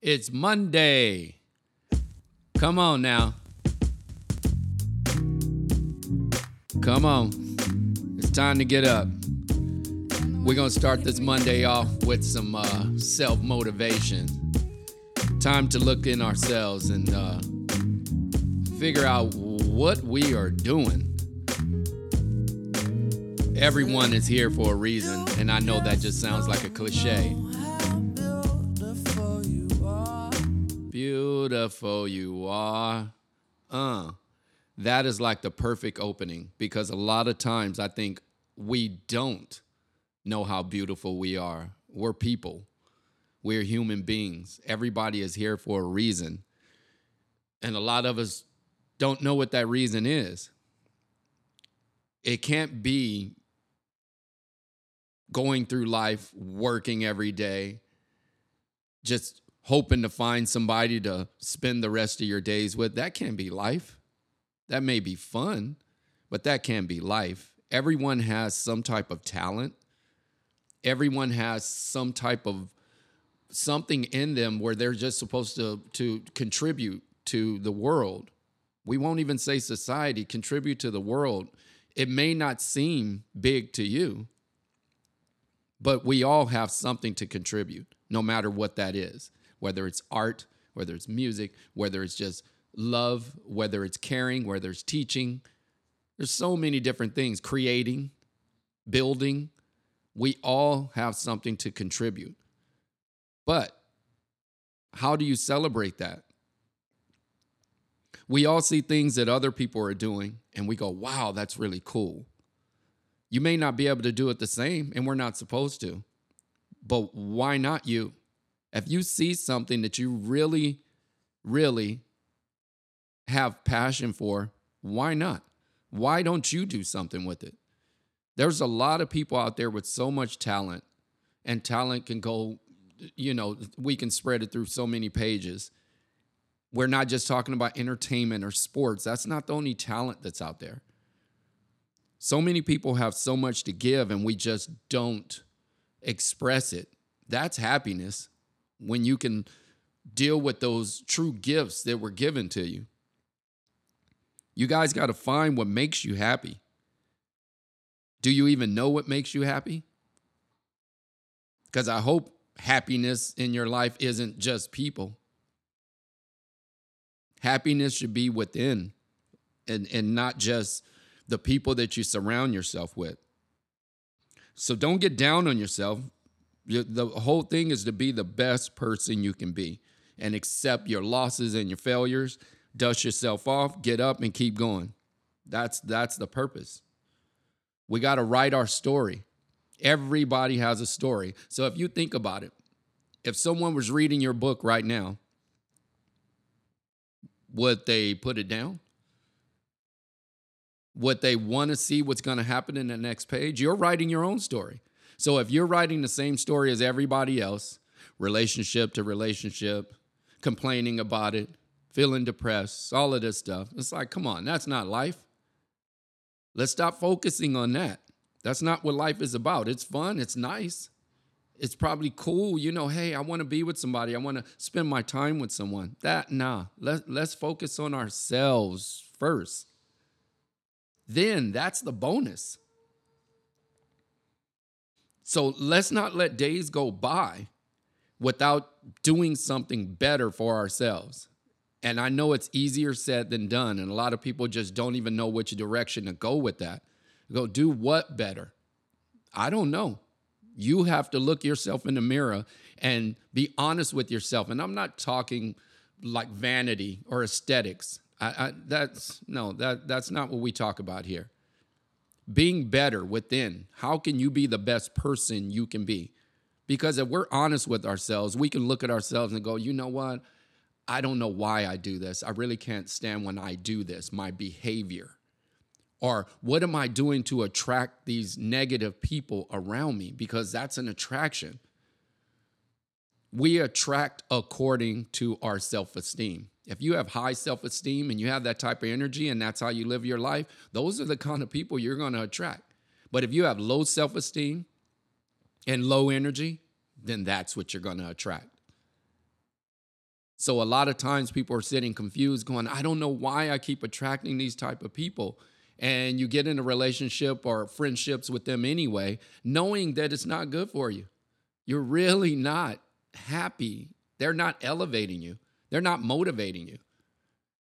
It's Monday. Come on now. Come on. It's time to get up. We're going to start this Monday off with some uh, self motivation. Time to look in ourselves and uh, figure out what we are doing. Everyone is here for a reason, and I know that just sounds like a cliche. Beautiful you are. Uh, that is like the perfect opening because a lot of times I think we don't know how beautiful we are. We're people, we're human beings. Everybody is here for a reason. And a lot of us don't know what that reason is. It can't be going through life, working every day, just hoping to find somebody to spend the rest of your days with. That can't be life. That may be fun, but that can't be life. Everyone has some type of talent. Everyone has some type of something in them where they're just supposed to to contribute to the world. We won't even say society, contribute to the world. It may not seem big to you, but we all have something to contribute, no matter what that is, whether it's art, whether it's music, whether it's just love, whether it's caring, whether it's teaching. There's so many different things, creating, building. We all have something to contribute. But how do you celebrate that? We all see things that other people are doing and we go, wow, that's really cool. You may not be able to do it the same, and we're not supposed to. But why not you? If you see something that you really, really have passion for, why not? Why don't you do something with it? There's a lot of people out there with so much talent, and talent can go, you know, we can spread it through so many pages. We're not just talking about entertainment or sports. That's not the only talent that's out there. So many people have so much to give and we just don't express it. That's happiness when you can deal with those true gifts that were given to you. You guys got to find what makes you happy. Do you even know what makes you happy? Because I hope happiness in your life isn't just people. Happiness should be within and, and not just the people that you surround yourself with. So don't get down on yourself. The whole thing is to be the best person you can be and accept your losses and your failures, dust yourself off, get up and keep going. That's that's the purpose. We got to write our story. Everybody has a story. So if you think about it, if someone was reading your book right now, would they put it down? what they want to see what's going to happen in the next page. You're writing your own story. So if you're writing the same story as everybody else, relationship to relationship, complaining about it, feeling depressed, all of this stuff, it's like, come on, that's not life. Let's stop focusing on that. That's not what life is about. It's fun, it's nice. It's probably cool, you know, hey, I want to be with somebody. I want to spend my time with someone. That nah. Let, let's focus on ourselves first then that's the bonus. So let's not let days go by without doing something better for ourselves. And I know it's easier said than done. And a lot of people just don't even know which direction to go with that. Go do what better? I don't know. You have to look yourself in the mirror and be honest with yourself. And I'm not talking like vanity or aesthetics. I, I, that's no, that that's not what we talk about here. Being better within. How can you be the best person you can be? Because if we're honest with ourselves, we can look at ourselves and go, you know what? I don't know why I do this. I really can't stand when I do this, my behavior. Or what am I doing to attract these negative people around me? Because that's an attraction. We attract according to our self esteem. If you have high self esteem and you have that type of energy and that's how you live your life, those are the kind of people you're going to attract. But if you have low self esteem and low energy, then that's what you're going to attract. So a lot of times people are sitting confused going, I don't know why I keep attracting these type of people. And you get in a relationship or friendships with them anyway, knowing that it's not good for you. You're really not happy. They're not elevating you. They're not motivating you.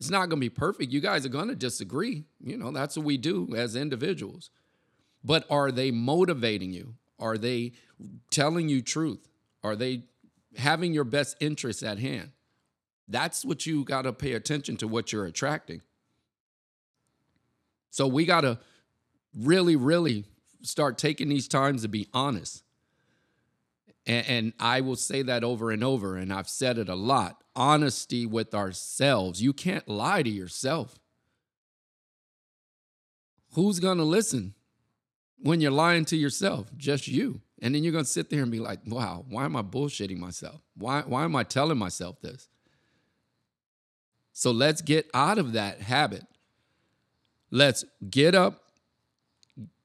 It's not going to be perfect. You guys are going to disagree. You know, that's what we do as individuals. But are they motivating you? Are they telling you truth? Are they having your best interests at hand? That's what you got to pay attention to what you're attracting. So we got to really, really start taking these times to be honest. And, and, I will say that over and over, and I've said it a lot honesty with ourselves. You can't lie to yourself. Who's going to listen when you're lying to yourself? Just you. And then you're going to sit there and be like, wow, why am I bullshitting myself? Why, why am I telling myself this? So let's get out of that habit. Let's get up,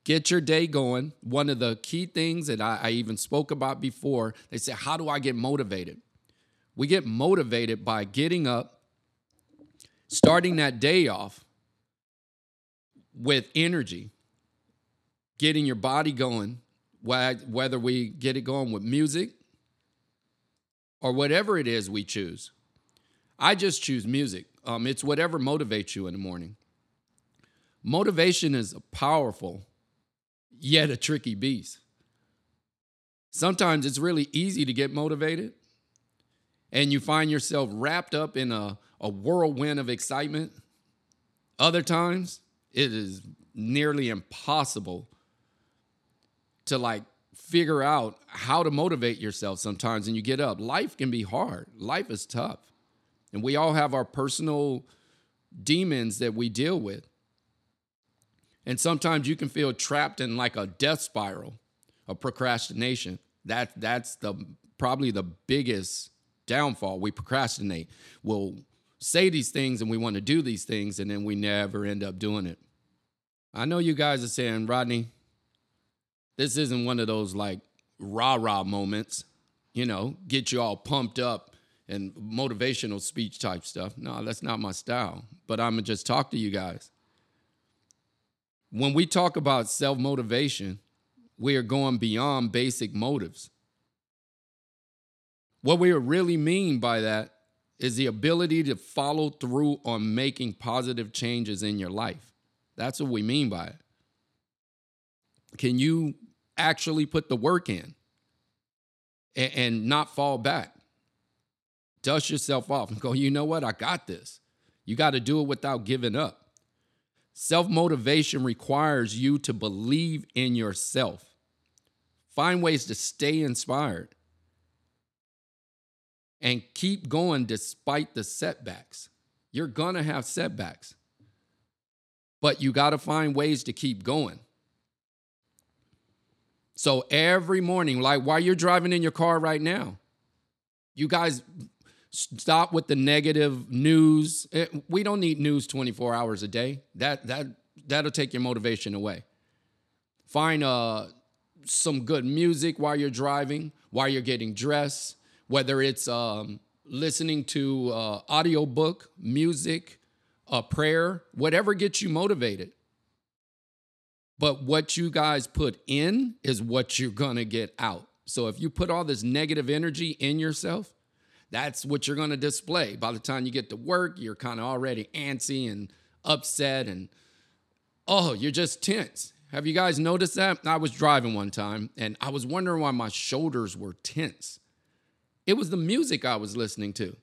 get your day going. One of the key things that I, I even spoke about before, they say, How do I get motivated? We get motivated by getting up, starting that day off with energy, getting your body going, whether we get it going with music or whatever it is we choose. I just choose music. Um, it's whatever motivates you in the morning. Motivation is a powerful, yet a tricky beast. Sometimes it's really easy to get motivated, and you find yourself wrapped up in a, a whirlwind of excitement. Other times, it is nearly impossible to like figure out how to motivate yourself sometimes and you get up. Life can be hard. Life is tough. And we all have our personal demons that we deal with. And sometimes you can feel trapped in like a death spiral of procrastination. That that's the probably the biggest downfall. We procrastinate. We'll say these things and we want to do these things and then we never end up doing it. I know you guys are saying, Rodney, this isn't one of those like rah-rah moments, you know, get you all pumped up and motivational speech type stuff. No, that's not my style. But I'm gonna just talk to you guys. When we talk about self motivation, we are going beyond basic motives. What we really mean by that is the ability to follow through on making positive changes in your life. That's what we mean by it. Can you actually put the work in and, and not fall back? dust yourself off and go, you know what? I got this. You got to do it without giving up. Self motivation requires you to believe in yourself. Find ways to stay inspired and keep going despite the setbacks. You're going to have setbacks, but you got to find ways to keep going. So every morning, like while you're driving in your car right now, you guys Stop with the negative news. Eh, we don't need news 24 hours a day. That that that'll take your motivation away. Find uh, some good music while you're driving, while you're getting dressed, whether it's um, listening to uh, audiobook, music, a prayer, whatever gets you motivated. But what you guys put in is what you're going to get out. So if you put all this negative energy in yourself, that's what you're going to display. By the time you get to work, you're kind of already antsy and upset and oh, you're just tense. Have you guys noticed that? I was driving one time and I was wondering why my shoulders were tense. It was the music I was listening to.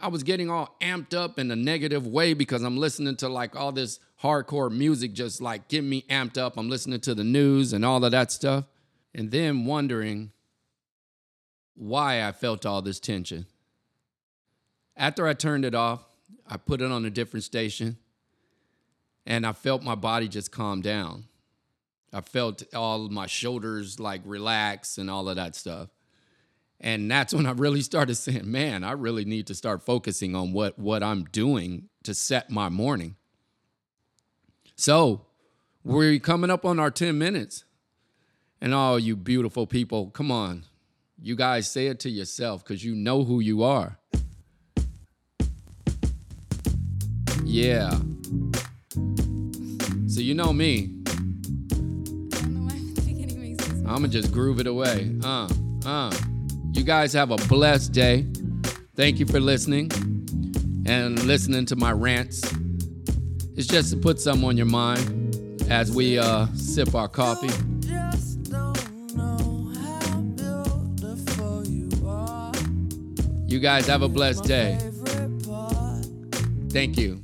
I was getting all amped up in a negative way because I'm listening to like all this hardcore music, just like getting me amped up. I'm listening to the news and all of that stuff. And then wondering, why I felt all this tension. After I turned it off, I put it on a different station and I felt my body just calm down. I felt all my shoulders like relax and all of that stuff. And that's when I really started saying, man, I really need to start focusing on what, what I'm doing to set my morning. So we're coming up on our 10 minutes. And all you beautiful people, come on, you guys say it to yourself because you know who you are. Yeah. So you know me. I don't know why the beginning makes me so I'ma just groove it away. Uh, uh. You guys have a blessed day. Thank you for listening and listening to my rants. It's just to put something on your mind as we uh, sip our coffee. You guys have a blessed day. Thank you.